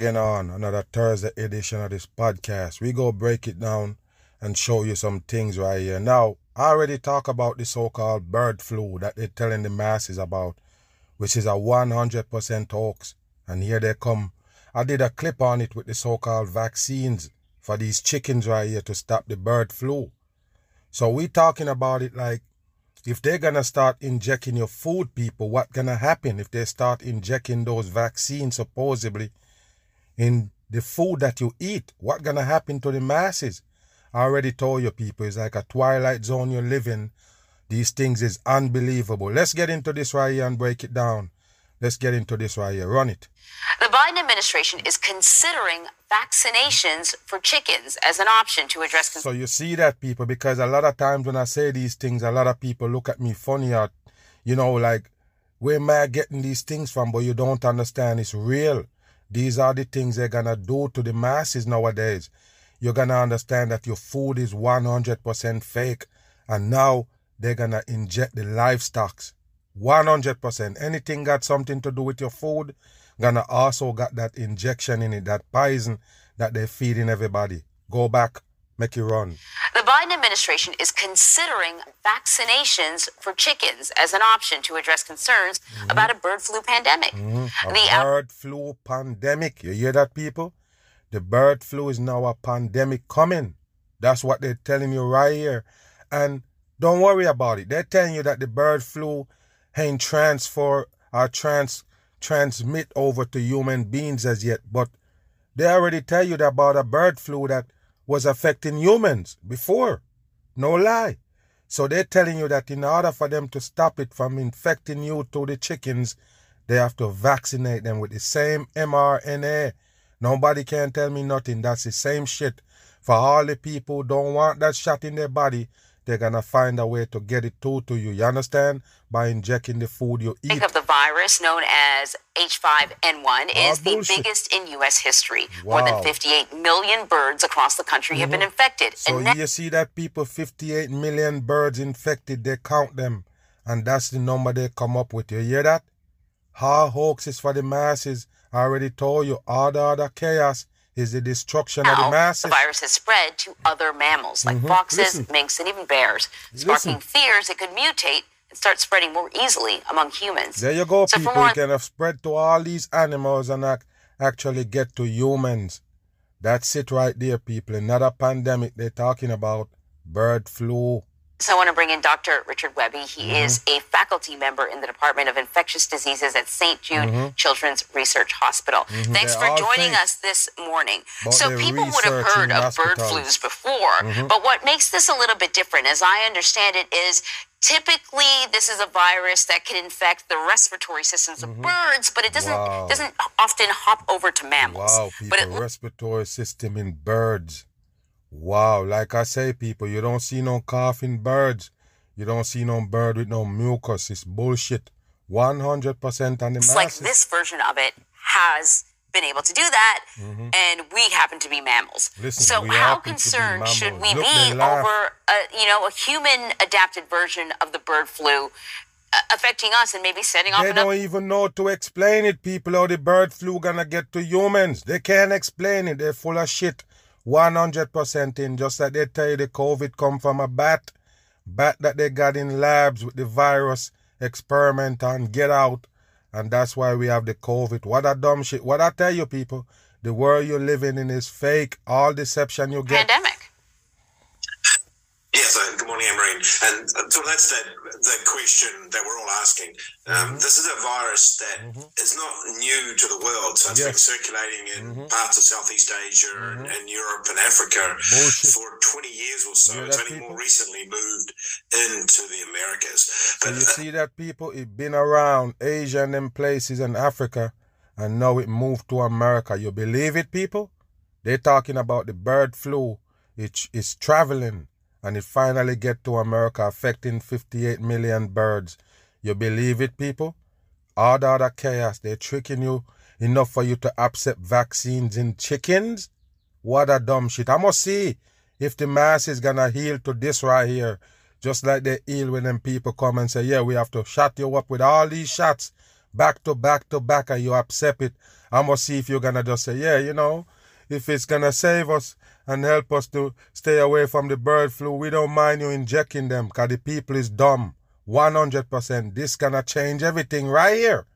Again on another Thursday edition of this podcast. We go break it down and show you some things right here. Now, I already talked about the so-called bird flu that they're telling the masses about, which is a 100% hoax. And here they come. I did a clip on it with the so-called vaccines for these chickens right here to stop the bird flu. So we talking about it like if they're gonna start injecting your food, people, what gonna happen if they start injecting those vaccines supposedly in the food that you eat? What gonna happen to the masses? I already told you people, it's like a twilight zone you're living. These things is unbelievable. Let's get into this right here and break it down. Let's get into this right here. Run it. The Biden administration is considering vaccinations for chickens as an option to address. So you see that people, because a lot of times when I say these things, a lot of people look at me funny or, you know, like, where am I getting these things from? But you don't understand it's real. These are the things they're gonna do to the masses nowadays. You're gonna understand that your food is 100% fake, and now they're gonna inject the livestock 100%. Anything got something to do with your food, gonna also got that injection in it, that poison that they're feeding everybody. Go back, make you run. The Biden administration is considering vaccinations for chickens as an option to address concerns mm-hmm. about a bird flu pandemic. Mm-hmm. A the bird flu pandemic. You hear that, people? The bird flu is now a pandemic coming. That's what they're telling you right here. And don't worry about it. They're telling you that the bird flu ain't transfer or trans transmit over to human beings as yet, but they already tell you about a bird flu that was affecting humans before. No lie. So they're telling you that in order for them to stop it from infecting you to the chickens, they have to vaccinate them with the same mRNA. Nobody can tell me nothing. That's the same shit. For all the people who don't want that shot in their body, they're gonna find a way to get it to to you. You understand? By injecting the food you eat. Think of the virus known as H5N1 oh, is the biggest in U.S. history. Wow. More than 58 million birds across the country mm-hmm. have been mm-hmm. infected. So and you see that people, 58 million birds infected. They count them, and that's the number they come up with. You hear that? How hoax is for the masses. I already told you. All the other chaos is the destruction now, of the masses. The virus has spread to other mammals like mm-hmm. foxes, Listen. minks, and even bears, sparking Listen. fears it could mutate and start spreading more easily among humans. There you go, so people. More... It can have spread to all these animals and actually get to humans. That's it right there, people. Another pandemic they're talking about bird flu. So I want to bring in Dr. Richard Webby. He mm-hmm. is a faculty member in the Department of Infectious Diseases at St. Jude mm-hmm. Children's Research Hospital. Mm-hmm. Thanks They're for joining us this morning. So people would have heard of bird flus before, mm-hmm. but what makes this a little bit different, as I understand it, is typically this is a virus that can infect the respiratory systems of mm-hmm. birds, but it doesn't wow. doesn't often hop over to mammals. Wow, people, but it, respiratory system in birds. Wow, like I say, people, you don't see no coughing birds. You don't see no bird with no mucus. It's bullshit. 100% on the It's like this version of it has been able to do that, mm-hmm. and we happen to be mammals. Listen, so how concerned should we Look, be over a, you know, a human adapted version of the bird flu uh, affecting us and maybe setting off. They don't even know to explain it, people. How the bird flu gonna get to humans? They can't explain it. They're full of shit. 100% in, just like they tell you the COVID come from a bat, bat that they got in labs with the virus, experiment and get out. And that's why we have the COVID. What a dumb shit. What I tell you, people, the world you're living in is fake. All deception you get. Pandemic. Yes, uh, good morning, Emery. And uh, so that's the, the question that we're all asking. Um, mm-hmm. This is a virus that mm-hmm. is not new to the world. So it's yes. been circulating in mm-hmm. parts of Southeast Asia and, mm-hmm. and, Europe and Africa Bullshit. for 20 years or so. It's only people? more recently moved into the Americas. But so you uh, see that people, it's been around Asia and them places and Africa and now it moved to America. You believe it, people? They're talking about the bird flu. It is traveling and it finally get to America, affecting 58 million birds. You believe it, people? All the other chaos, they're tricking you enough for you to accept vaccines in chickens? What a dumb shit. I must see if the mass is gonna heal to this right here. Just like they heal when them people come and say, yeah, we have to shut you up with all these shots back to back to back and you accept it. I must see if you're gonna just say, yeah, you know, if it's gonna save us and help us to stay away from the bird flu, we don't mind you injecting them because the people is dumb. 100%. This gonna change everything right here.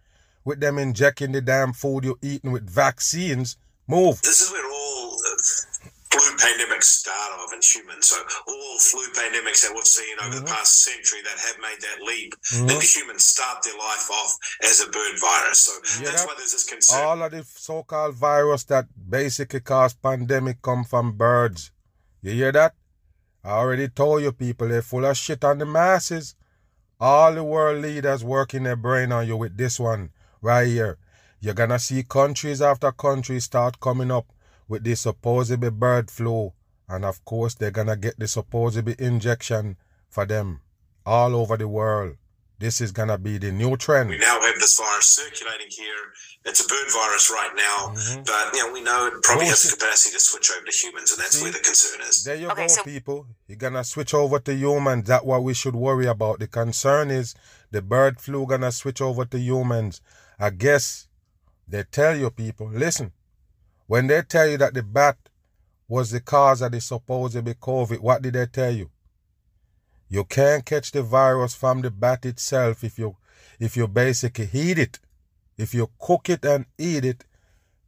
With them injecting the damn food you're eating with vaccines. Move. This is where flu pandemics start off in humans. So all flu pandemics that we've seen over mm-hmm. the past century that have made that leap mm-hmm. into humans start their life off as a bird virus. So yeah, that's why there's this concern. All of the so-called virus that basically cause pandemic come from birds. You hear that? I already told you people they're full of shit on the masses. All the world leaders working their brain on you with this one right here. You're gonna see countries after countries start coming up with this supposedly bird flu. And of course, they're gonna get the supposedly injection for them all over the world. This is gonna be the new trend. We now have this virus circulating here. It's a bird virus right now, mm-hmm. but you know we know it probably has the capacity to switch over to humans, and that's See? where the concern is. There you okay, go, so- people. You're gonna switch over to humans. That's what we should worry about. The concern is the bird flu gonna switch over to humans. I guess they tell you people, listen, when they tell you that the bat was the cause of the supposedly COVID, what did they tell you? You can't catch the virus from the bat itself if you if you basically heat it. If you cook it and eat it,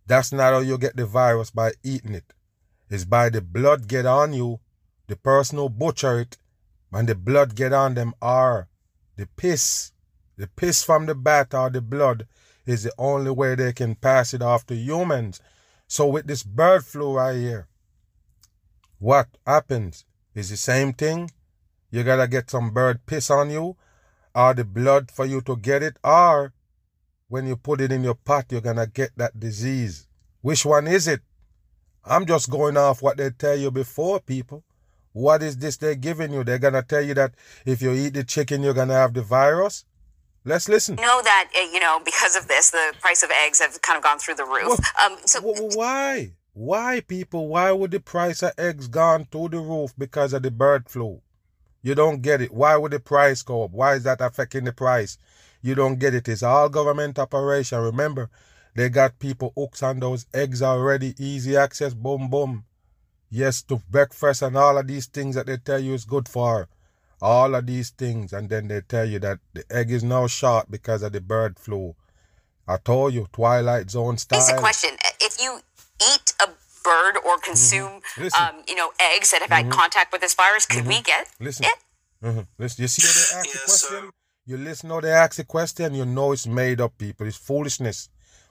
that's not how you get the virus by eating it. It's by the blood get on you, the person who butcher it, and the blood get on them are the piss. The piss from the bat or the blood is the only way they can pass it off to humans. So with this bird flu right here, what happens is the same thing. You gotta get some bird piss on you, or the blood for you to get it, or when you put it in your pot, you're gonna get that disease. Which one is it? I'm just going off what they tell you before, people. What is this they're giving you? They're gonna tell you that if you eat the chicken, you're gonna have the virus. Let's listen. know that eh, you know because of this, the price of eggs have kind of gone through the roof. Well, um, so why? Why people? Why would the price of eggs gone through the roof because of the bird flu? You don't get it. Why would the price go up? Why is that affecting the price? You don't get it. It's all government operation. Remember, they got people hooks on those eggs already. Easy access. Boom, boom. Yes, to breakfast and all of these things that they tell you is good for all of these things, and then they tell you that the egg is now short because of the bird flu. I told you, Twilight Zone style. It's a question. If you eat a bird or mm-hmm. consume, mm-hmm. um, you know, eggs that have mm-hmm. had contact with this virus, could mm-hmm. we get Listen. it? Mm-hmm. Listen, you see how they ask the question? You listen how they ask the question, you know it's made up, people. It's foolishness.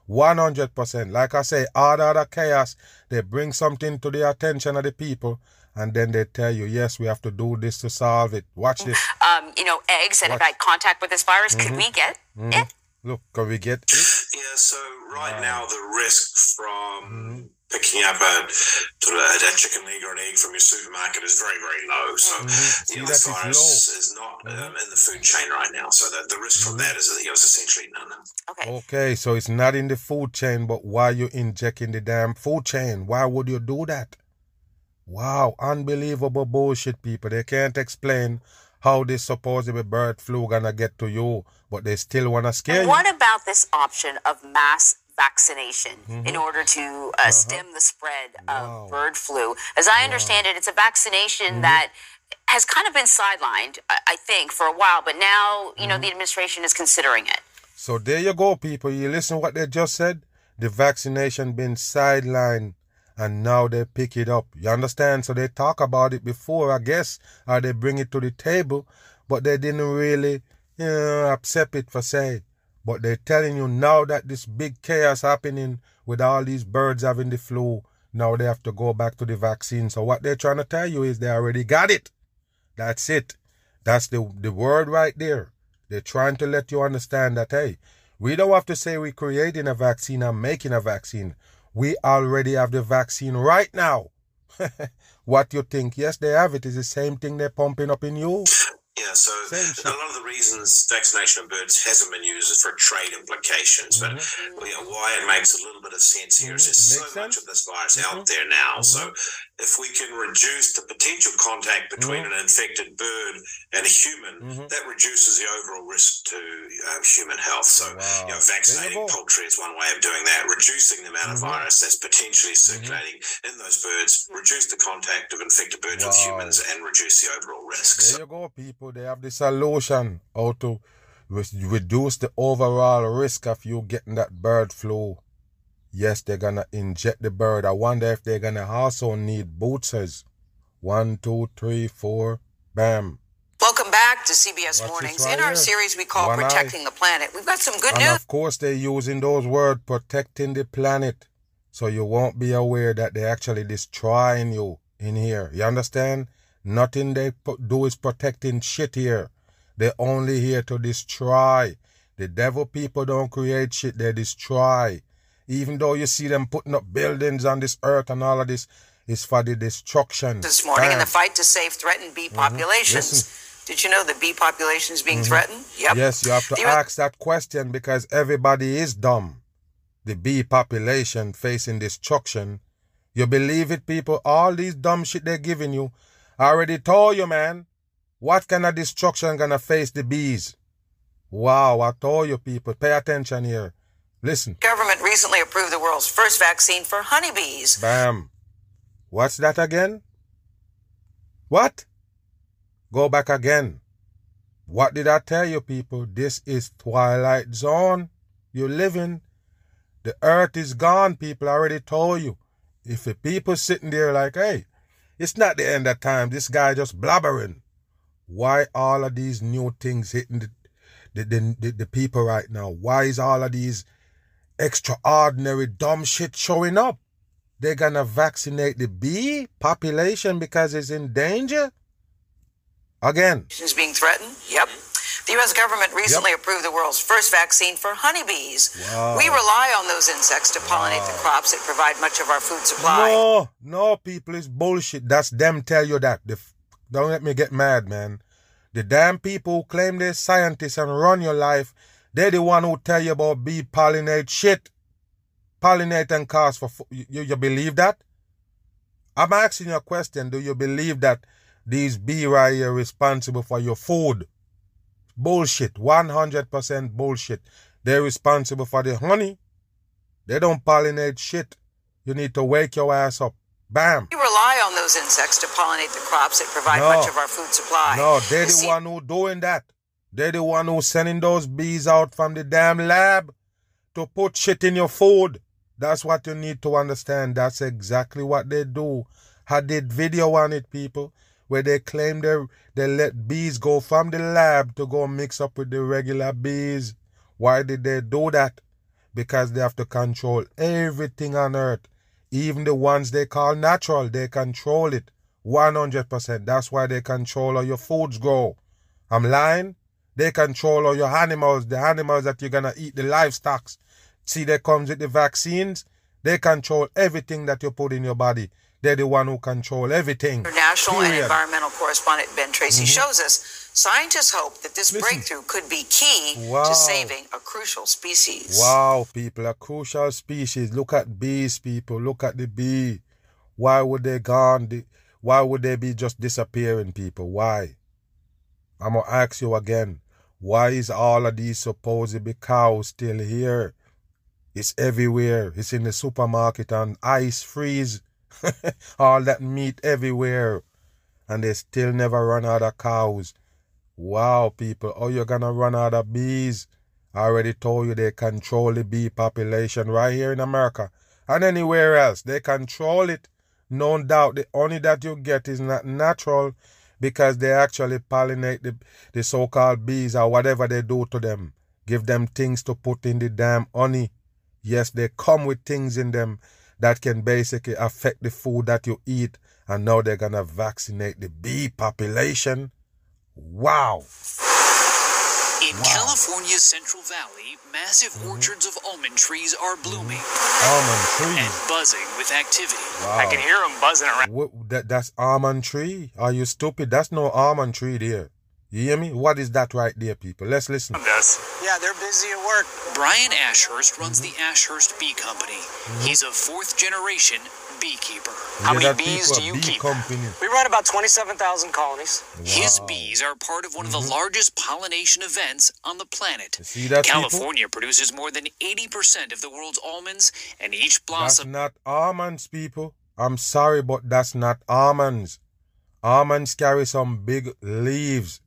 100%. Like I say, all the other chaos, they bring something to the attention of the people and then they tell you, yes, we have to do this to solve it. Watch this. Um, you know, eggs that Watch. have had contact with this virus. Mm-hmm. Could we get mm-hmm. it? Look, can we get it? Yeah, so right wow. now the risk from mm-hmm. picking up a, a, chicken leg or an egg from your supermarket is very, very low. So mm-hmm. you know, the virus is not um, mm-hmm. in the food chain right now. So the, the risk from mm-hmm. that is, you know, is essentially none. Okay. Okay, so it's not in the food chain, but why you injecting the damn food chain? Why would you do that? Wow, unbelievable bullshit, people. They can't explain how this supposedly bird flu gonna get to you, but they still wanna scare you. What about this option of mass vaccination mm-hmm. in order to uh, uh-huh. stem the spread wow. of bird flu? As I understand wow. it, it's a vaccination mm-hmm. that has kind of been sidelined, I think, for a while, but now, you know, mm-hmm. the administration is considering it. So there you go, people. You listen what they just said? The vaccination been sidelined and now they pick it up. You understand? So they talk about it before, I guess, or they bring it to the table, but they didn't really, you know, accept it for say. But they're telling you now that this big chaos happening with all these birds having the flu, now they have to go back to the vaccine. So what they're trying to tell you is they already got it. That's it. That's the the word right there. They're trying to let you understand that hey, We don't have to say we're creating a vaccine and making a vaccine. We already have the vaccine right now. what you think? Yes, they have it. It's the same thing they're pumping up in you. Yeah, so a lot of the reasons vaccination of birds hasn't been used is for trade implications, but mm-hmm. you know, why it makes a little bit of sense here is there's so sense. much of this virus mm-hmm. out there now. So mm-hmm. If we can reduce the potential contact between mm-hmm. an infected bird and a human, mm-hmm. that reduces the overall risk to uh, human health. So wow. you know, vaccinating poultry is one way of doing that, reducing the amount of virus that's potentially circulating in those birds, reduce the contact of infected birds wow. with humans, and reduce the overall risk. There so, you go, people they have the solution how to reduce the overall risk of you getting that bird flu. Yes, they're gonna inject the bird. I wonder if they're gonna also need boosters. One, two, three, four, bam. Welcome back to CBS Watch Mornings. Right In our here. series we call One Protecting eye. the Planet, we've got some good and news. Of course, they're using those words, protecting the planet. So you won't be aware that they're actually destroying you in here. You understand? Nothing they do is protecting shit here. They're only here to destroy. The devil people don't create shit, they destroy. Even though you see them putting up buildings on this earth and all of this, it's for the destruction. This morning in the fight to save threatened bee mm-hmm. populations. Listen. Did you know the bee population is being mm-hmm. threatened? Yep. Yes, you have to ask that question because everybody is dumb. The bee population facing destruction. You believe it, people? All these dumb shit they're giving you I already told you, man. What kind of destruction gonna face the bees? Wow, I told you people, pay attention here. Listen. Government recently approved the world's first vaccine for honeybees. Bam. What's that again? What? Go back again. What did I tell you, people? This is Twilight Zone. You're living. The earth is gone, people. I already told you. If the people sitting there like, hey, it's not the end of time. This guy just blabbering. Why all of these new things hitting the, the, the, the, the people right now? Why is all of these extraordinary dumb shit showing up? They're gonna vaccinate the bee population because it's in danger? Again. Is being threatened? Yep. The U.S. government recently yep. approved the world's first vaccine for honeybees. Wow. We rely on those insects to pollinate wow. the crops that provide much of our food supply. No, no, people, it's bullshit. That's them tell you that. don't let me get mad, man. The damn people who claim they're scientists and run your life, they're the one who tell you about bee pollinate shit. Pollinate and cause for you, you believe that? I'm asking you a question. Do you believe that these bees right here responsible for your food? Bullshit. 100% bullshit. They're responsible for the honey. They don't pollinate shit. You need to wake your ass up. Bam. We rely on those insects to pollinate the crops that provide no. much of our food supply. No, they're the one who doing that. They're the one who's sending those bees out from the damn lab to put shit in your food. That's what you need to understand. That's exactly what they do. I did video on it, people where they claim they, they let bees go from the lab to go mix up with the regular bees. Why did they do that? Because they have to control everything on earth. Even the ones they call natural, they control it 100%. That's why they control how your foods grow. I'm lying? They control all your animals, the animals that you're gonna eat, the livestock. See, they comes with the vaccines. They control everything that you put in your body. They're the one who control everything. National Period. and environmental correspondent Ben Tracy mm-hmm. shows us scientists hope that this Listen. breakthrough could be key wow. to saving a crucial species. Wow, people, a crucial species. Look at bees, people. Look at the bee. Why would they gone? Why would they be just disappearing, people? Why? I'm gonna ask you again. Why is all of these supposed cows still here? It's everywhere. It's in the supermarket and ice freeze All that meat everywhere. And they still never run out of cows. Wow, people. Oh, you're gonna run out of bees. I already told you they control the bee population right here in America and anywhere else. They control it. No doubt. The only that you get is not natural because they actually pollinate the, the so called bees or whatever they do to them. Give them things to put in the damn honey. Yes, they come with things in them that can basically affect the food that you eat. And now they're going to vaccinate the bee population. Wow. In wow. California's Central Valley, massive mm-hmm. orchards of almond trees are blooming. Almond trees. And buzzing with activity. Wow. I can hear them buzzing around. What, that, that's almond tree? Are you stupid? That's no almond tree there. You hear me? What is that right there, people? Let's listen. Yeah, they're busy at work. Brian Ashurst runs mm-hmm. the Ashurst Bee Company. Mm-hmm. He's a fourth generation beekeeper. How many bees do you bee keep? Company. We run about 27,000 colonies. Wow. His bees are part of one of the mm-hmm. largest pollination events on the planet. See that, California people? produces more than 80% of the world's almonds, and each blossom. That's not almonds, people. I'm sorry, but that's not almonds. Almonds carry some big leaves.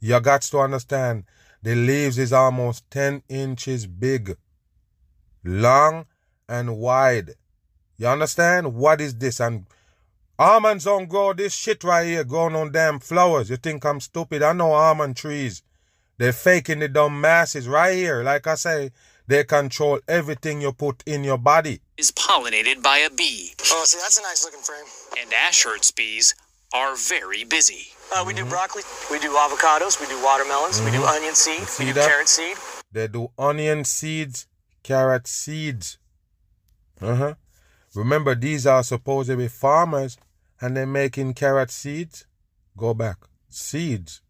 You got to understand, the leaves is almost 10 inches big, long and wide. You understand? What is this? And almonds don't grow this shit right here growing on damn flowers. You think I'm stupid? I know almond trees. They're faking the dumb masses right here. Like I say, they control everything you put in your body. Is pollinated by a bee. Oh, see, that's a nice looking frame. And Ashurst's bees are very busy. Uh, we mm-hmm. do broccoli, we do avocados, we do watermelons, mm-hmm. we do mm-hmm. onion seed, we do that? carrot seed. They do onion seeds, carrot seeds. Uh huh. Remember, these are supposed to be farmers and they're making carrot seeds. Go back. Seeds.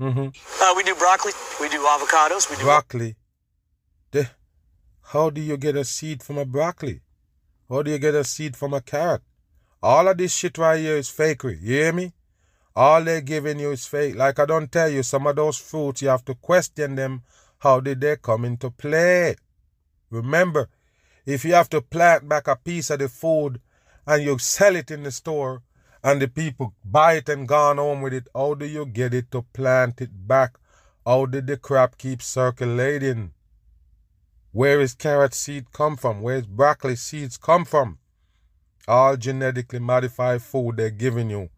Mm-hmm. Uh, we do broccoli, we do avocados, we do broccoli. The, how do you get a seed from a broccoli? How do you get a seed from a carrot? All of this shit right here is fakery. You hear me? All they're giving you is fake. Like I don't tell you, some of those fruits, you have to question them. How did they come into play? Remember, if you have to plant back a piece of the food and you sell it in the store and the people buy it and gone home with it, how do you get it to plant it back? How did the crop keep circulating? Where is carrot seed come from? Where is broccoli seeds come from? all genetically modified food they're giving you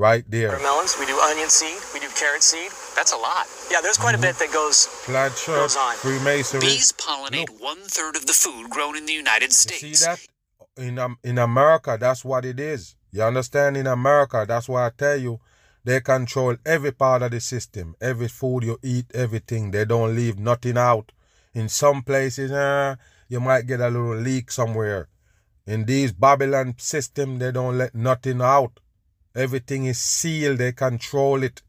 right there. Melons, we do onion seed, we do carrot seed. That's a lot. Yeah, there's quite mm-hmm. a bit that goes, Plaid shirt, goes on. Freemasonry. Bees pollinate Look. one third of the food grown in the United States. You see that? In, um, in America, that's what it is. You understand? In America, that's why I tell you, they control every part of the system. Every food you eat, everything. They don't leave nothing out. In some places, uh, you might get a little leak somewhere. In these Babylon system, they don't let nothing out. Everything is sealed. They control it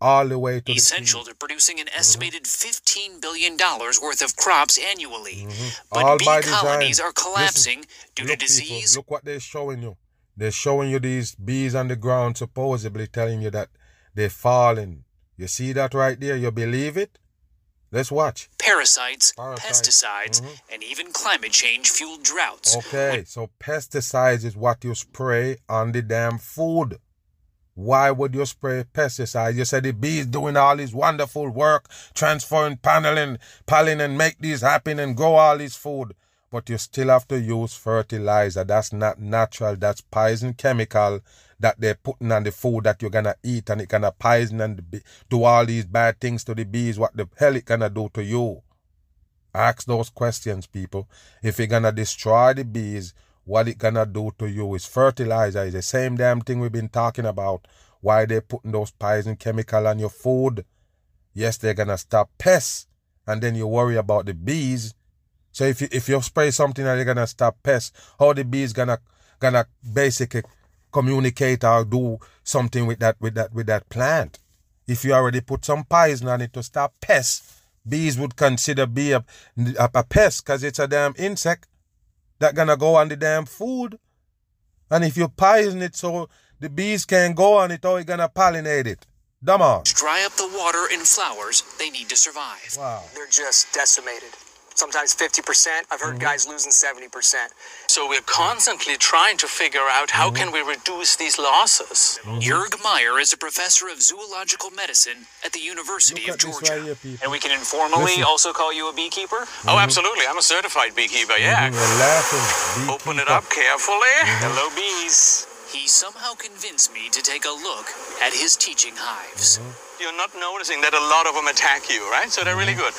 all the way to essential to producing an estimated mm-hmm. $15 billion worth of crops annually. Mm-hmm. But all bee colonies are collapsing Listen, due to disease. People, look what they're showing you. They're showing you these bees on the ground, supposedly telling you that they're falling. You see that right there? You believe it? Let's watch. Parasites, Parasites. pesticides, mm-hmm. and even climate change fueled droughts. Okay, so pesticides is what you spray on the damn food. Why would you spray pesticides? You said the bees doing all this wonderful work, transferring paneling, pollen and make these happen and grow all this food. But you still have to use fertilizer. That's not natural. That's poison chemical that they're putting on the food that you're gonna eat and it gonna poison and do all these bad things to the bees, what the hell it gonna do to you? Ask those questions, people. If you're gonna destroy the bees, what it gonna do to you is fertilizer. It's the same damn thing we've been talking about. Why they putting those poison chemical on your food? Yes, they're gonna stop pests, and then you worry about the bees. So if you if you spray something and they're gonna stop pests, how the bees gonna gonna basically communicate or do something with that with that with that plant. If you already put some poison on it to stop pests, bees would consider bee a, a, a pest because it's a damn insect that gonna go on the damn food. And if you poison it so the bees can't go on it, how you gonna pollinate it? Dumb on. Dry up the water in flowers they need to survive. Wow. They're just decimated sometimes 50%. I've heard mm-hmm. guys losing 70%. So we're constantly trying to figure out how mm-hmm. can we reduce these losses. Mm-hmm. Meyer is a professor of zoological medicine at the University of Georgia. Right here, and we can informally Listen. also call you a beekeeper? Oh, absolutely. I'm a certified beekeeper, yeah. Mm-hmm. Open it up carefully. Mm-hmm. Hello, bees. He somehow convinced me to take a look at his teaching hives. Mm-hmm. You're not noticing that a lot of them attack you, right? So they're really good.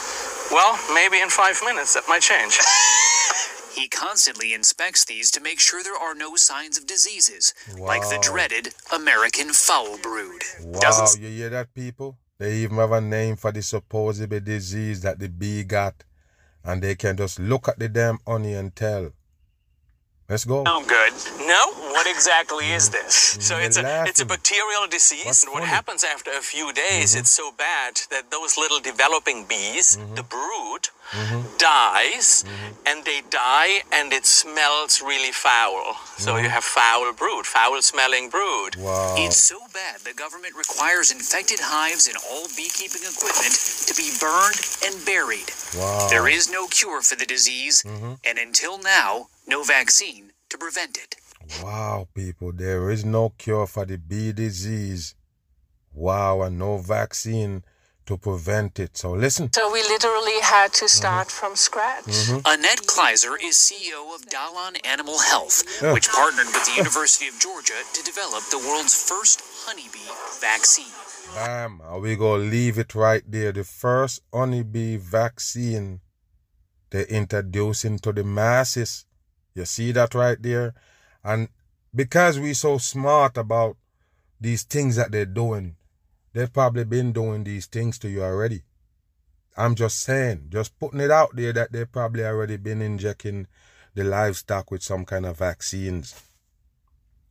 Well, maybe in five minutes that might change. he constantly inspects these to make sure there are no signs of diseases, wow. like the dreaded American foul brood. Wow, Dozens- you hear that, people? They even have a name for the supposed disease that the bee got, and they can just look at the damn honey and tell. Let's go. Oh, good. No, what exactly is this? So it's a it's a bacterial disease. and What happens after a few days, mm-hmm. it's so bad that those little developing bees, mm-hmm. the brood, mm-hmm. dies, mm-hmm. and they die, and it smells really foul. So you have foul brood, foul-smelling brood. Wow. It's so bad the government requires infected hives and all beekeeping equipment to be burned and buried. Wow. There is no cure for the disease, mm-hmm. and until now, no vaccine to prevent it. Wow, people, there is no cure for the bee disease. Wow, and no vaccine to prevent it. So listen. So we literally had to start mm-hmm. from scratch. Mm-hmm. Annette Kleiser is CEO of Dalan Animal Health, yeah. which partnered with the University of Georgia to develop the world's first honeybee vaccine. Bam, we gonna leave it right there. The first honeybee vaccine they're introducing to the masses. You see that right there? And because we're so smart about these things that they're doing, they've probably been doing these things to you already. I'm just saying, just putting it out there that they've probably already been injecting the livestock with some kind of vaccines.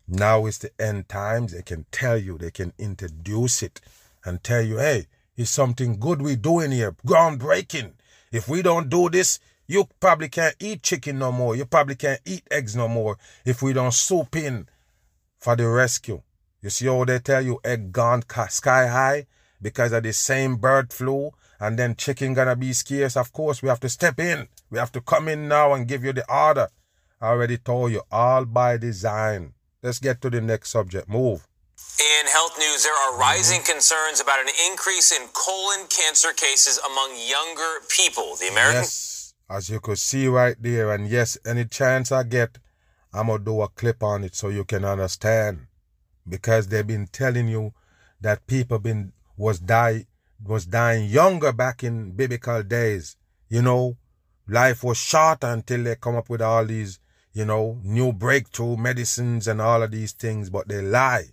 Now it's the end times. They can tell you, they can introduce it and tell you, hey, it's something good we're doing here, groundbreaking. If we don't do this, you probably can't eat chicken no more. You probably can't eat eggs no more if we don't soup in for the rescue. You see how they tell you egg gone sky high because of the same bird flu and then chicken gonna be scarce. Of course, we have to step in. We have to come in now and give you the order. I already told you, all by design. Let's get to the next subject. Move. In health news, there are rising mm-hmm. concerns about an increase in colon cancer cases among younger people. The American. Yes as you could see right there. And yes, any chance I get, I'm gonna do a clip on it so you can understand. Because they've been telling you that people been was die was dying younger back in biblical days. You know, life was short until they come up with all these, you know, new breakthrough medicines and all of these things, but they lie.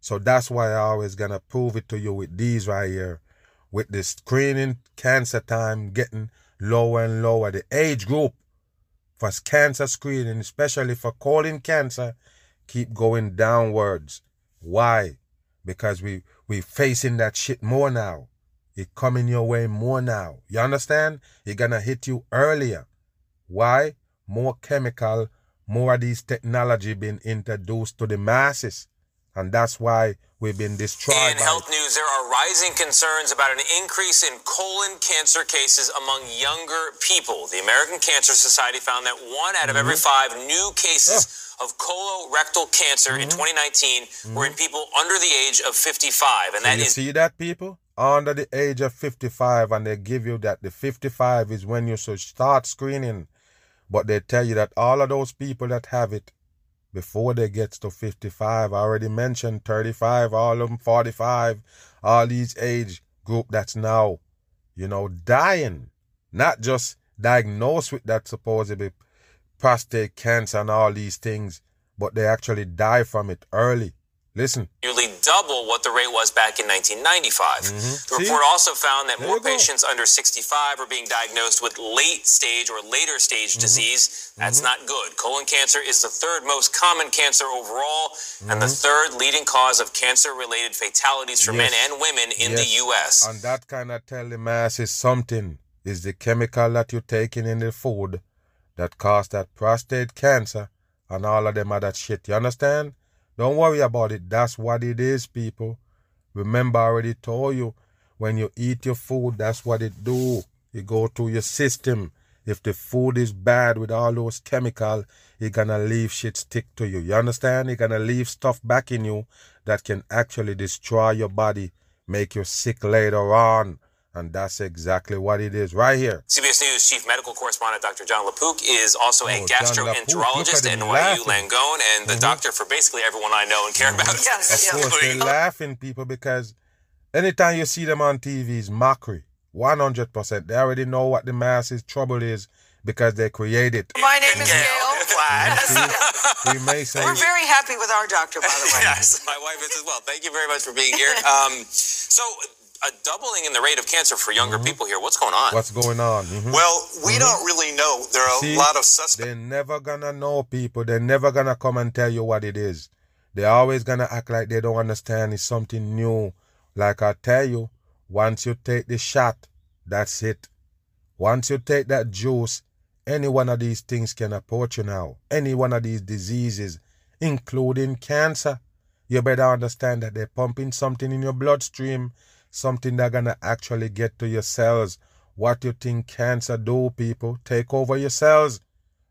So that's why I always gonna prove it to you with these right here. With the screening cancer time getting lower and lower. The age group for cancer screening, especially for colon cancer, keep going downwards. Why? Because we we facing that shit more now. It coming your way more now. You understand? It gonna hit you earlier. Why? More chemical, more of these technology being introduced to the masses. And that's why we've been destroyed. In health news, there are rising concerns about an increase in colon cancer cases among younger people. The American Cancer Society found that one out of mm-hmm. every five new cases yeah. Of colorectal cancer mm-hmm. in 2019 mm-hmm. were in people under the age of 55. And that you is- see that, people? Under the age of 55, and they give you that the 55 is when you should start screening. But they tell you that all of those people that have it before they get to 55. I already mentioned 35, all of them 45, all these age group that's now, you know, dying. Not just diagnosed with that supposedly prostate cancer and all these things, but they actually die from it early. Listen. Nearly double what the rate was back in 1995. Mm-hmm. The report also found that there more patients under 65 are being diagnosed with late stage or later stage mm-hmm. disease. That's mm-hmm. not good. Colon cancer is the third most common cancer overall and the mm-hmm. third leading cause of cancer related fatalities for yes. men and women in yes. the U.S. And that kind of tell the masses something is the chemical that you're taking in the food that cause that prostate cancer and all of them other shit. You understand? Don't worry about it. That's what it is, people. Remember, I already told you when you eat your food, that's what it do. It go to your system. If the food is bad with all those chemical, it gonna leave shit stick to you. You understand? It gonna leave stuff back in you that can actually destroy your body, make you sick later on. And that's exactly what it is right here. CBS News chief medical correspondent Dr. Jon LaPook is also oh, a gastroenterologist at NYU Langone and the mm-hmm. doctor for basically everyone I know and care mm-hmm. about. Yes, of course, they're laughing, people, because anytime you see them on TV is mockery. 100%. They already know what the masses' trouble is because they create it. My name is Gayle. we may say We're very happy with our doctor, by the way. yes, my wife is as well. Thank you very much for being here. Um, so a doubling in the rate of cancer for younger mm-hmm. people here. What's going on? What's going on? Mm-hmm. Well, we mm-hmm. don't really know. There are See, a lot of suspects. They're never gonna know, people. They're never gonna come and tell you what it is. They're always gonna act like they don't understand it's something new. Like I tell you, once you take the shot, that's it. Once you take that juice, any one of these things can approach you now. Any one of these diseases, including cancer. You better understand that they're pumping something in your bloodstream, something that's gonna actually get to your cells. What you think cancer do, people? Take over your cells.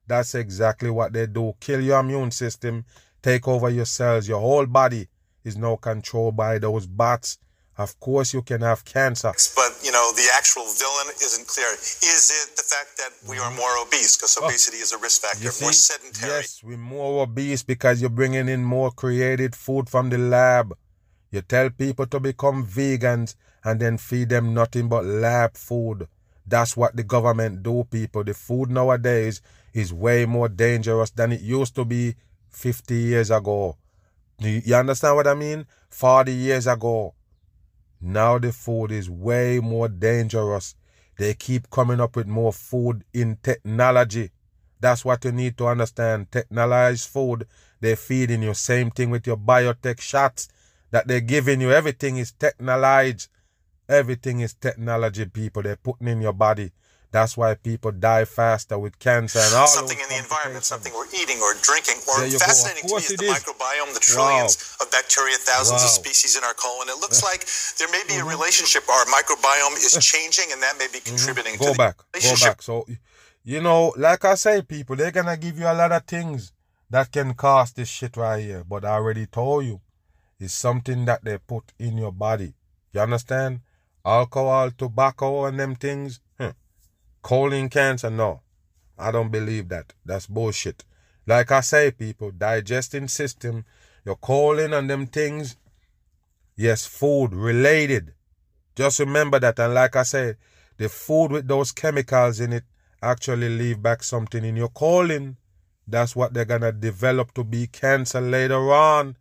That's exactly what they do. Kill your immune system, take over your cells. Your whole body is now controlled by those bats of course, you can have cancer. But, you know, the actual villain isn't clear. Is it the fact that we are more obese? Because oh. obesity oh, is a risk factor, see, more sedentary. Yes, we're more obese because you're bringing in more created food from the lab. You tell people to become vegans and then feed them nothing but lab food. That's what the government do, people. The food nowadays is way more dangerous than it used to be 50 years ago. You understand what I mean? 40 years ago. Now the food is way more dangerous. They keep coming up with more food in technology. That's what you need to understand. Technologized food, they're feeding you. Same thing with your biotech shots that they're giving you. Everything is technologized. Everything is technology, people. They're putting in your body. That's why people die faster with cancer and all something in the environment, something we're eating or drinking, or fascinating to me is the is. microbiome, the trillions wow. of bacteria, thousands wow. of species in our colon. It looks like there may be mm-hmm. a relationship. Our microbiome is changing, and that may be mm-hmm. contributing mm-hmm. go to back, Go back. So, you know, like I say, people, they're gonna give you a lot of things that can cause this shit right here. But I already told you, it's something that they put in your body. You understand? Alcohol, tobacco, and them things Colon cancer, no. I don't believe that. That's bullshit. Like I say, people, digesting system, your colon and them things, yes, food related. Just remember that. And like I said, the food with those chemicals in it actually leave back something in your colon. That's what they're gonna develop to be cancer later on.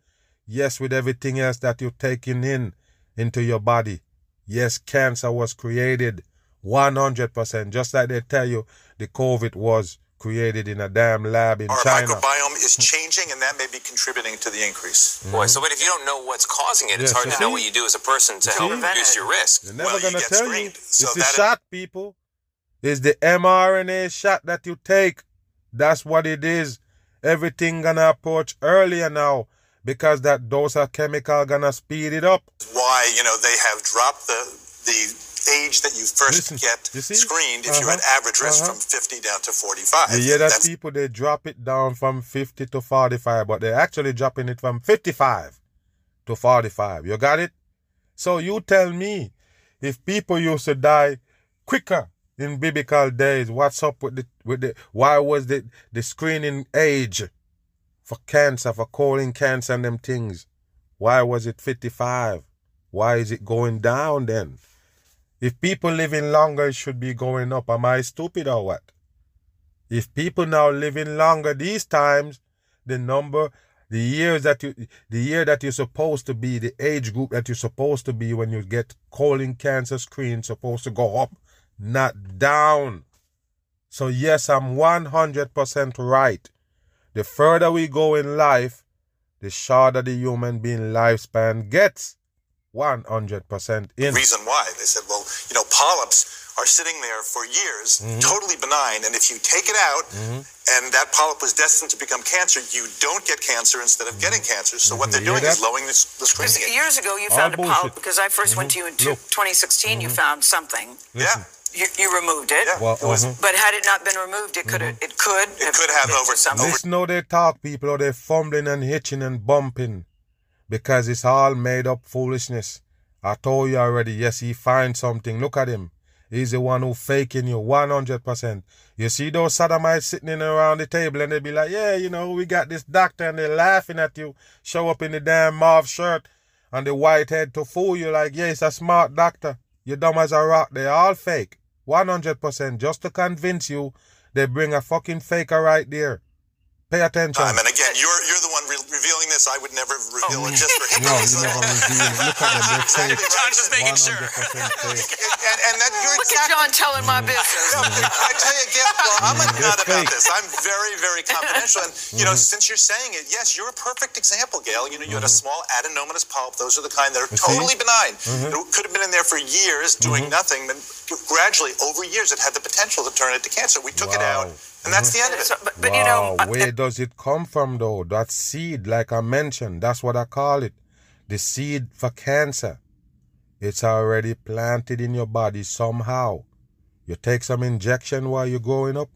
Yes, with everything else that you're taking in into your body. Yes, cancer was created 100%. Just like they tell you the COVID was created in a damn lab in Our China. Our microbiome is changing, and that may be contributing to the increase. Mm-hmm. Boy, so but if you don't know what's causing it, it's hard to see? know what you do as a person to help reduce your risk. They're never well, going to tell screened. you. So it's the shot, people. It's the mRNA shot that you take. That's what it is. Everything gonna approach earlier now because that dose of chemical gonna speed it up. Why you know they have dropped the the age that you first Listen, get you screened if uh-huh, you had average risk uh-huh. from 50 down to 45. Yeah, that That's... people they drop it down from 50 to 45, but they're actually dropping it from 55 to 45. You got it? So you tell me, if people used to die quicker in biblical days, what's up with the with the why was the the screening age for cancer, for colon cancer and them things? Why was it 55? Why is it going down then? If people living longer, it should be going up. Am I stupid or what? If people now living longer these times, the number, the years that you, the year that you're supposed to be, the age group that you're supposed to be when you get colon cancer screen supposed to go up, not down. So yes, I'm 100% right. The further we go in life, the shorter the human being lifespan gets. 100% in. The reason why? They said, well, you know, polyps are sitting there for years, mm-hmm. totally benign, and if you take it out mm-hmm. and that polyp was destined to become cancer, you don't get cancer instead of getting mm-hmm. cancer. So what they're doing is lowering the, the screening. Years ago, you found All a polyp because I 1st went to you in 2016. You mm-hmm. found something. Listen. Yeah. You, you, removed it. Yeah. Well, was, uh-huh. But had it not been removed, it could mm-hmm. it could it could have over something. Listen how they talk, people, or they fumbling and hitching and bumping because it's all made up foolishness. I told you already, yes, he finds something. Look at him. He's the one who faking you 100%. You see those sodomites sitting in around the table and they be like, yeah, you know, we got this doctor and they're laughing at you. Show up in the damn mauve shirt and the white head to fool you like, yeah, it's a smart doctor. You dumb as a rock. They're all fake. 100% just to convince you they bring a fucking faker right there. Pay attention. Um, and again, you're re- revealing this. I would never reveal oh. it just for him. No, you never reveal it. Look at them. They're fake. Jon's just making sure. and, and that, you're Look exactly, at John telling my business. I tell you again, well, I'm a nut about this. I'm very, very confidential. And, you know, mm-hmm. since you're saying it, yes, you're a perfect example, Gayle. You know, you had a mm-hmm. small adenomatous polyp. Those are the kind that are totally benign. Mm-hmm. It could have been in there for years doing mm-hmm. nothing. Then gradually, over years, it had the potential to turn into cancer. We took wow. it out. And that's the end of it. So, but, but wow. you know, uh, where does it come from though? That seed, like I mentioned, that's what I call it. The seed for cancer. It's already planted in your body somehow. You take some injection while you're growing up.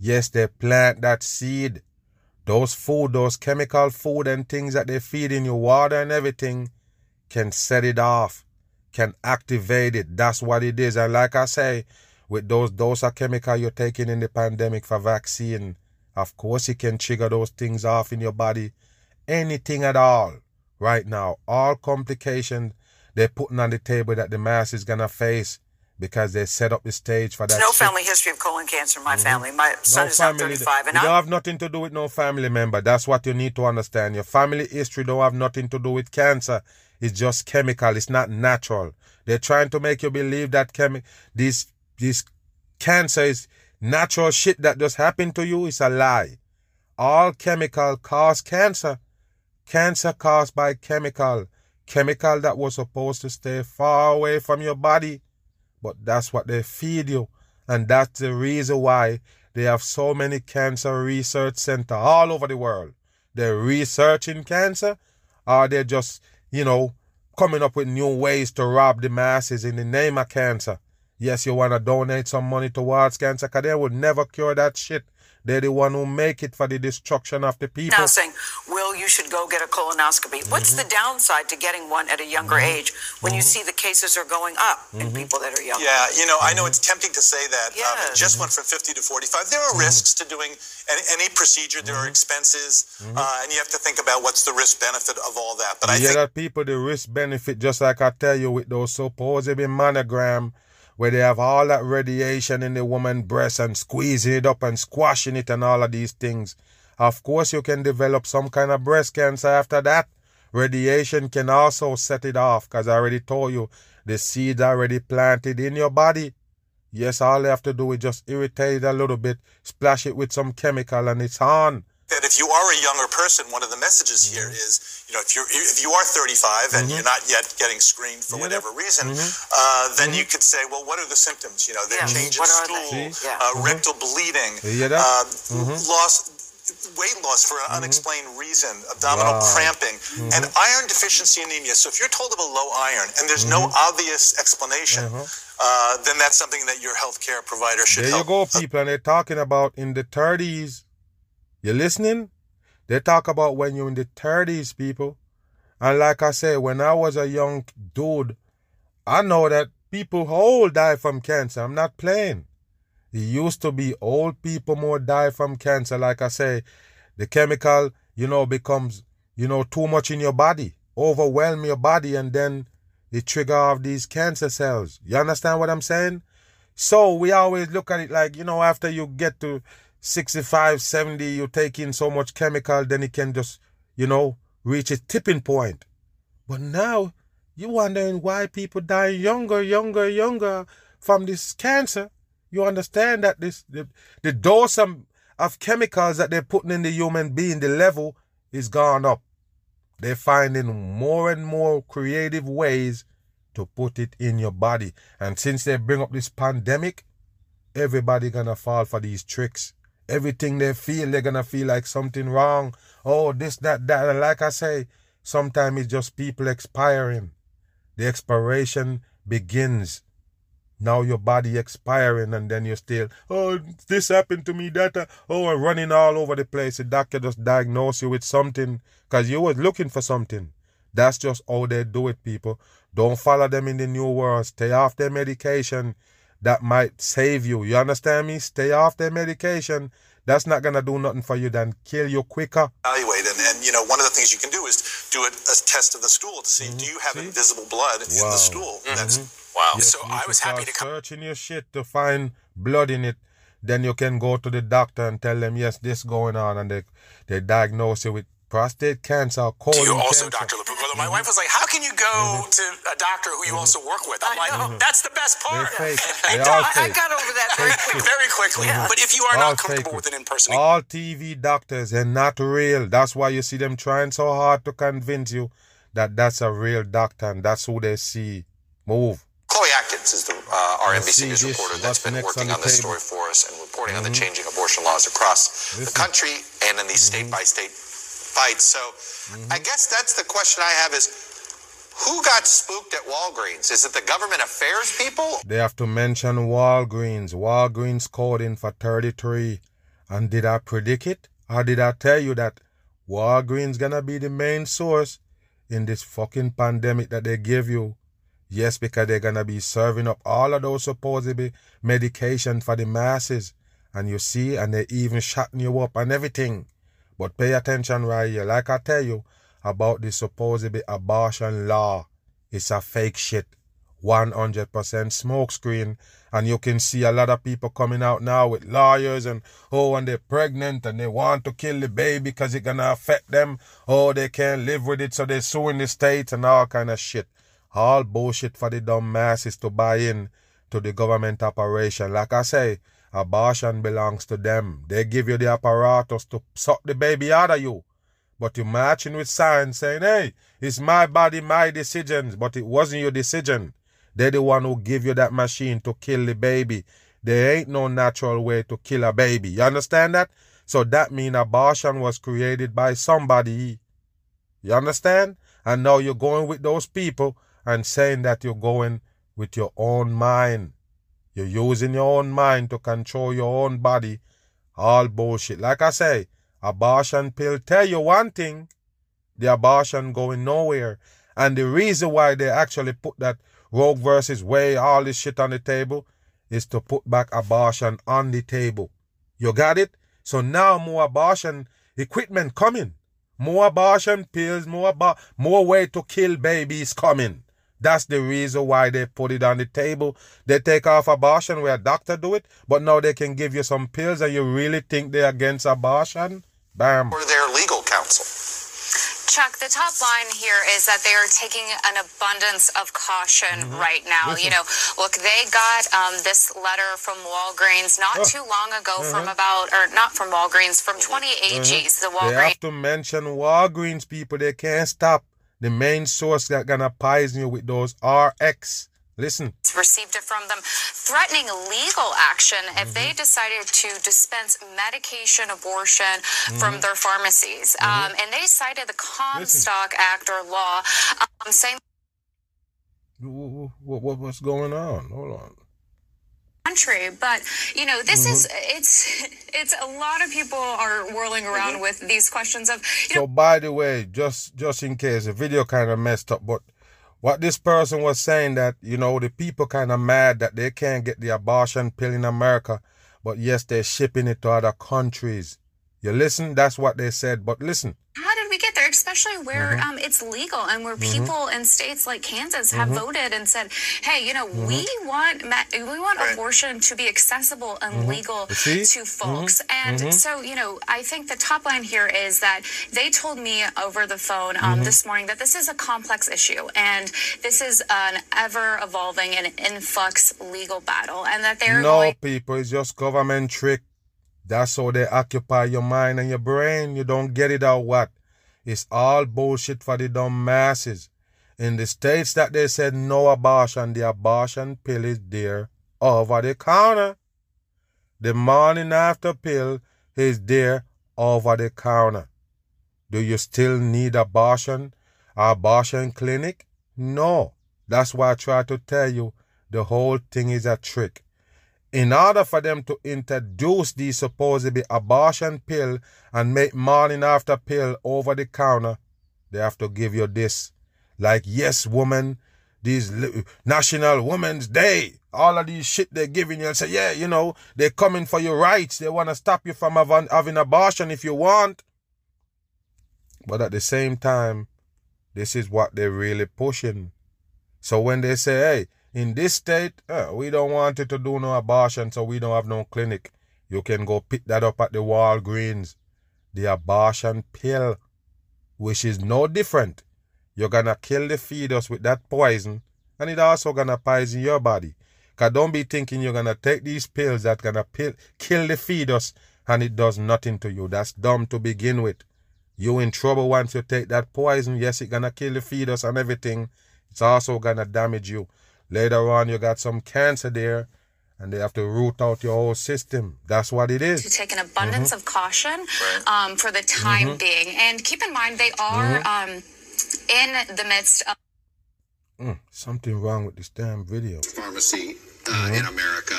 Yes, they plant that seed. Those food, those chemical food and things that they feed in your water and everything can set it off, can activate it. That's what it is. And like I say, with those dose of chemical you're taking in the pandemic for vaccine, of course it can trigger those things off in your body. Anything at all right now, all complications they're putting on the table that the mass is gonna face because they set up the stage for that. no shit. family history of colon cancer in my mm-hmm. family. My son no is family, 35, and it don't have nothing to do with no family member. That's what you need to understand. Your family history don't have nothing to do with cancer. It's just chemical. It's not natural. They're trying to make you believe that chemi- these this cancer is natural shit that just happened to you It's a lie. All chemical cause cancer. Cancer caused by chemical. Chemical that was supposed to stay far away from your body. But that's what they feed you. And that's the reason why they have so many cancer research centers all over the world. They're researching cancer or they're just, you know, coming up with new ways to rob the masses in the name of cancer. Yes, you want to donate some money towards cancer because they will never cure that shit. They're the one who make it for the destruction of the people. Now saying, Will, you should go get a colonoscopy. Mm-hmm. What's the downside to getting one at a younger mm-hmm. age when mm-hmm. you see the cases are going up in mm-hmm. people that are young? Yeah, you know, I know it's tempting to say that. Yes. Um, just went from 50 to 45. There are mm-hmm. risks to doing any, any procedure. There are mm-hmm. expenses, uh, and you have to think about what's the risk benefit of all that. But I yeah, think that people the risk benefit, just like I tell you with those supposed mammogram where they have all that radiation in the woman breast and squeezing it up and squashing it and all of these things. Of course, you can develop some kind of breast cancer after that. Radiation can also set it off because I already told you the seeds already planted in your body. Yes, all you have to do is just irritate it a little bit, splash it with some chemical, and it's on that if you are a younger person, one of the messages mm-hmm. here is, you know, if you're if you are 35 and mm-hmm. you're not yet getting screened for yeah. whatever reason, mm-hmm. uh, then you mm-hmm. could say, well, what are the symptoms? You know, they're yeah. change in stool, yeah. uh, mm-hmm. rectal bleeding, uh, loss weight loss for an unexplained reason, abdominal wow. cramping, mm-hmm. and iron deficiency anemia. So if you're told of a low iron and there's mm-hmm. no obvious explanation, mm-hmm. uh, then that's something that your healthcare provider should. There help. you go, people, and they're talking about in the 30s you listening? They talk about when you're in the 30s, people. And like I said, when I was a young dude, I know that people old die from cancer. I'm not playing. It used to be old people more die from cancer. Like I say, the chemical, you know, becomes, you know, too much in your body, overwhelm your body, and then it trigger off these cancer cells. You understand what I'm saying? So we always look at it like, you know, after you get to 65, 70, you take in so much chemical, then it can just, you know, reach a tipping point. But now you're wondering why people die younger, younger, younger from this cancer. You understand that this the, the dose of, of chemicals that they're putting in the human being, the level is gone up. They're finding more and more creative ways to put it in your body. And since they bring up this pandemic, everybody gonna fall for these tricks everything they feel, they're gonna feel like something wrong. Oh, this, that, that. And like I say, sometimes it's just people expiring. The expiration begins. Now your body expiring and then you're still, oh, this happened to me, that, uh, oh, and running all over the place. The doctor just diagnose you with something because you was looking for something. That's just how they do it, people. Don't follow them in the new world. Stay off their medication that might save you. You understand me? Stay off their medication. That's not gonna do nothing for you than kill you quicker. Evaluate and, and you know one of the things you can do is do a, a test of the stool to see mm-hmm. do you have see? invisible blood wow. in the stool. Mm-hmm. That's wow. Yes, so I was happy to come. Searching your shit to find blood in it. Then you can go to the doctor and tell them yes, this going on, and they they diagnose you with prostate cancer, colon you also, cancer. Dr. LaPook? My wife was like, "How can you go mm-hmm. to a doctor who you mm-hmm. also work with?" I'm like, mm-hmm. "That's the best part." They're fake. They all fake. I got over that very quickly. Very quickly. Mm-hmm. But if you are all not comfortable fake. with an in-person, all TV doctors are not real. That's why you see them trying so hard to convince you that that's a real doctor and that's who they see. Move. Chloe Atkins is the uh, our NBC News reporter that's been working on, on this story for us and reporting mm-hmm. on the changing abortion laws across Listen. the country and in these state by state fights. So mm-hmm. I guess that's the question I have is who got spooked at Walgreens? Is it the government affairs people? They have to mention Walgreens. Walgreens called in for 33. And did I predict it? Or did I tell you that Walgreens gonna be the main source in this fucking pandemic that they give you? Yes, because they're gonna be serving up all of those supposedly medication for the masses. And you see, and they even shutting you up and everything. But pay attention right here. Like I tell you about the supposedly abortion law. It's a fake shit. 100% smokescreen. And you can see a lot of people coming out now with lawyers and, oh, and they're pregnant and they want to kill the baby because it's going to affect them. Oh, they can't live with it, so they're suing the states and all kind of shit. All bullshit for the dumb masses to buy in to the government operation. Like I say, Abortion belongs to them. They give you the apparatus to suck the baby out of you. But you're marching with signs saying, hey, it's my body, my decisions. But it wasn't your decision. They're the one who give you that machine to kill the baby. There ain't no natural way to kill a baby. You understand that? So that means abortion was created by somebody. You understand? And now you're going with those people and saying that you're going with your own mind. You're using your own mind to control your own body. All bullshit. Like I say, abortion pill tell you one thing. The abortion going nowhere. And the reason why they actually put that Roe versus Wade, all this shit on the table, is to put back abortion on the table. You got it? So now more abortion equipment coming. More abortion pills, more more way to kill babies coming. That's the reason why they put it on the table. They take off abortion where a doctor do it, but now they can give you some pills and you really think they're against abortion? Bam. Or their legal counsel. Chuck, the top line here is that they are taking an abundance of caution mm-hmm. right now. Listen. You know, look, they got um, this letter from Walgreens not oh. too long ago mm-hmm. from about, or not from Walgreens, from 20 AGs, mm-hmm. the Walgreens. They have to mention Walgreens people. They can't stop the main source that gonna poison you with those RX. Listen. Received it from them, threatening legal action if mm-hmm. they decided to dispense medication abortion mm-hmm. from their pharmacies. Mm-hmm. Um, and they cited the Comstock Listen. Act or law, um, saying. What, what, what's going on? Hold on country but you know this mm-hmm. is it's it's a lot of people are whirling around mm-hmm. with these questions of so know, by the way just just in case the video kind of messed up but what this person was saying that you know the people kind of mad that they can't get the abortion pill in america but yes they're shipping it to other countries you listen that's what they said but listen we get there, especially where mm-hmm. um, it's legal and where mm-hmm. people in states like Kansas have mm-hmm. voted and said, "Hey, you know, we mm-hmm. want we want right. abortion to be accessible and mm-hmm. legal to mm-hmm. folks." And so, you know, I think the top line here is that they told me over the phone um, this morning that this is a complex issue and this is an ever evolving and influx legal battle, and that they're no going- people. It's just government trick. That's how they occupy your mind and your brain. You don't get it out what? It's all bullshit for the dumb masses. In the states that they said no abortion, the abortion pill is there over the counter. The morning after pill is there over the counter. Do you still need abortion? Abortion clinic? No. That's why I try to tell you the whole thing is a trick in order for them to introduce the supposedly abortion pill and make morning after pill over the counter, they have to give you this. Like, yes, woman, these National Women's Day, all of these shit they're giving you and say, yeah, you know, they're coming for your rights. They want to stop you from having, abortion if you want. But at the same time, this is what they're really pushing. So when they say, hey, in this state, uh, we don't want you to do no abortion, so we don't have no clinic. You can go pick that up at the Walgreens. The abortion pill. which is no different. You're gonna kill the fetus with that poison, and it also gonna poison your body. Cause don't be thinking you're gonna take these pills that gonna pill, kill the fetus and it does nothing to you. That's dumb to begin with. You in trouble once you take that poison. Yes, it gonna kill the fetus and everything. It's also gonna damage you. Later on, you got some cancer there, and they have to root out your whole system. That's what it is. To take an abundance mm-hmm. of caution um, for the time mm-hmm. being, and keep in mind they are mm-hmm. um, in the midst of. Mm, something wrong with this damn video. Pharmacy uh, mm-hmm. in America.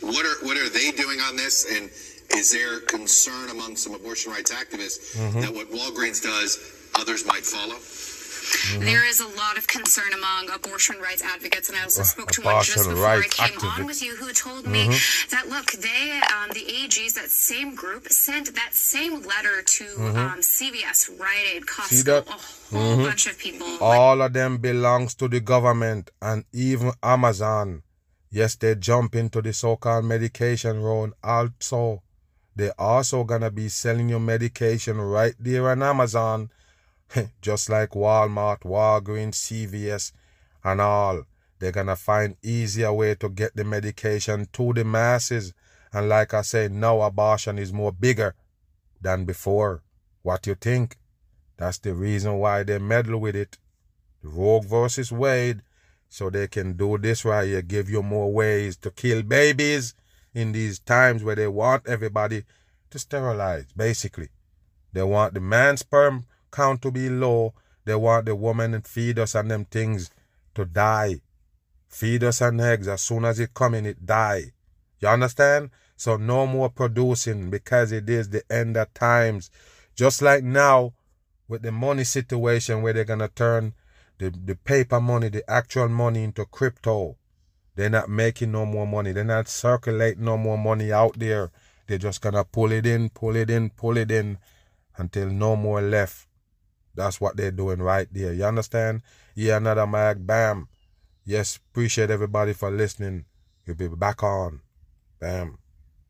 What are what are they doing on this? And is there concern among some abortion rights activists mm-hmm. that what Walgreens does, others might follow? Mm-hmm. There is a lot of concern among abortion rights advocates, and I also spoke to one just before I came on with you who told me mm-hmm. that look, they, um, the AGs, that same group, sent that same letter to mm-hmm. um, CVS, Rite Aid, Costco, a whole mm-hmm. bunch of people. All like, of them belongs to the government, and even Amazon. Yes, they jump into the so-called medication road also. They also gonna be selling your medication right there on Amazon just like Walmart, Walgreens, CVS, and all. They're gonna find easier way to get the medication to the masses. And like I say, now abortion is more bigger than before. What you think? That's the reason why they meddle with it. Roe versus Wade, so they can do this right here, give you more ways to kill babies in these times where they want everybody to sterilize, basically. They want the man's sperm count to be low, they want the woman and feed us and them things to die. Feed us and eggs, as soon as it come in, it die. You understand? So no more producing because it is the end of times. Just like now with the money situation where they're gonna turn the, the paper money, the actual money into crypto. They're not making no more money. They're not circulating no more money out there. They're just gonna pull it in, pull it in, pull it in until no more left. That's what they're doing right there. You understand? Yeah, another mag. Bam. Yes, appreciate everybody for listening. We'll be back on. Bam.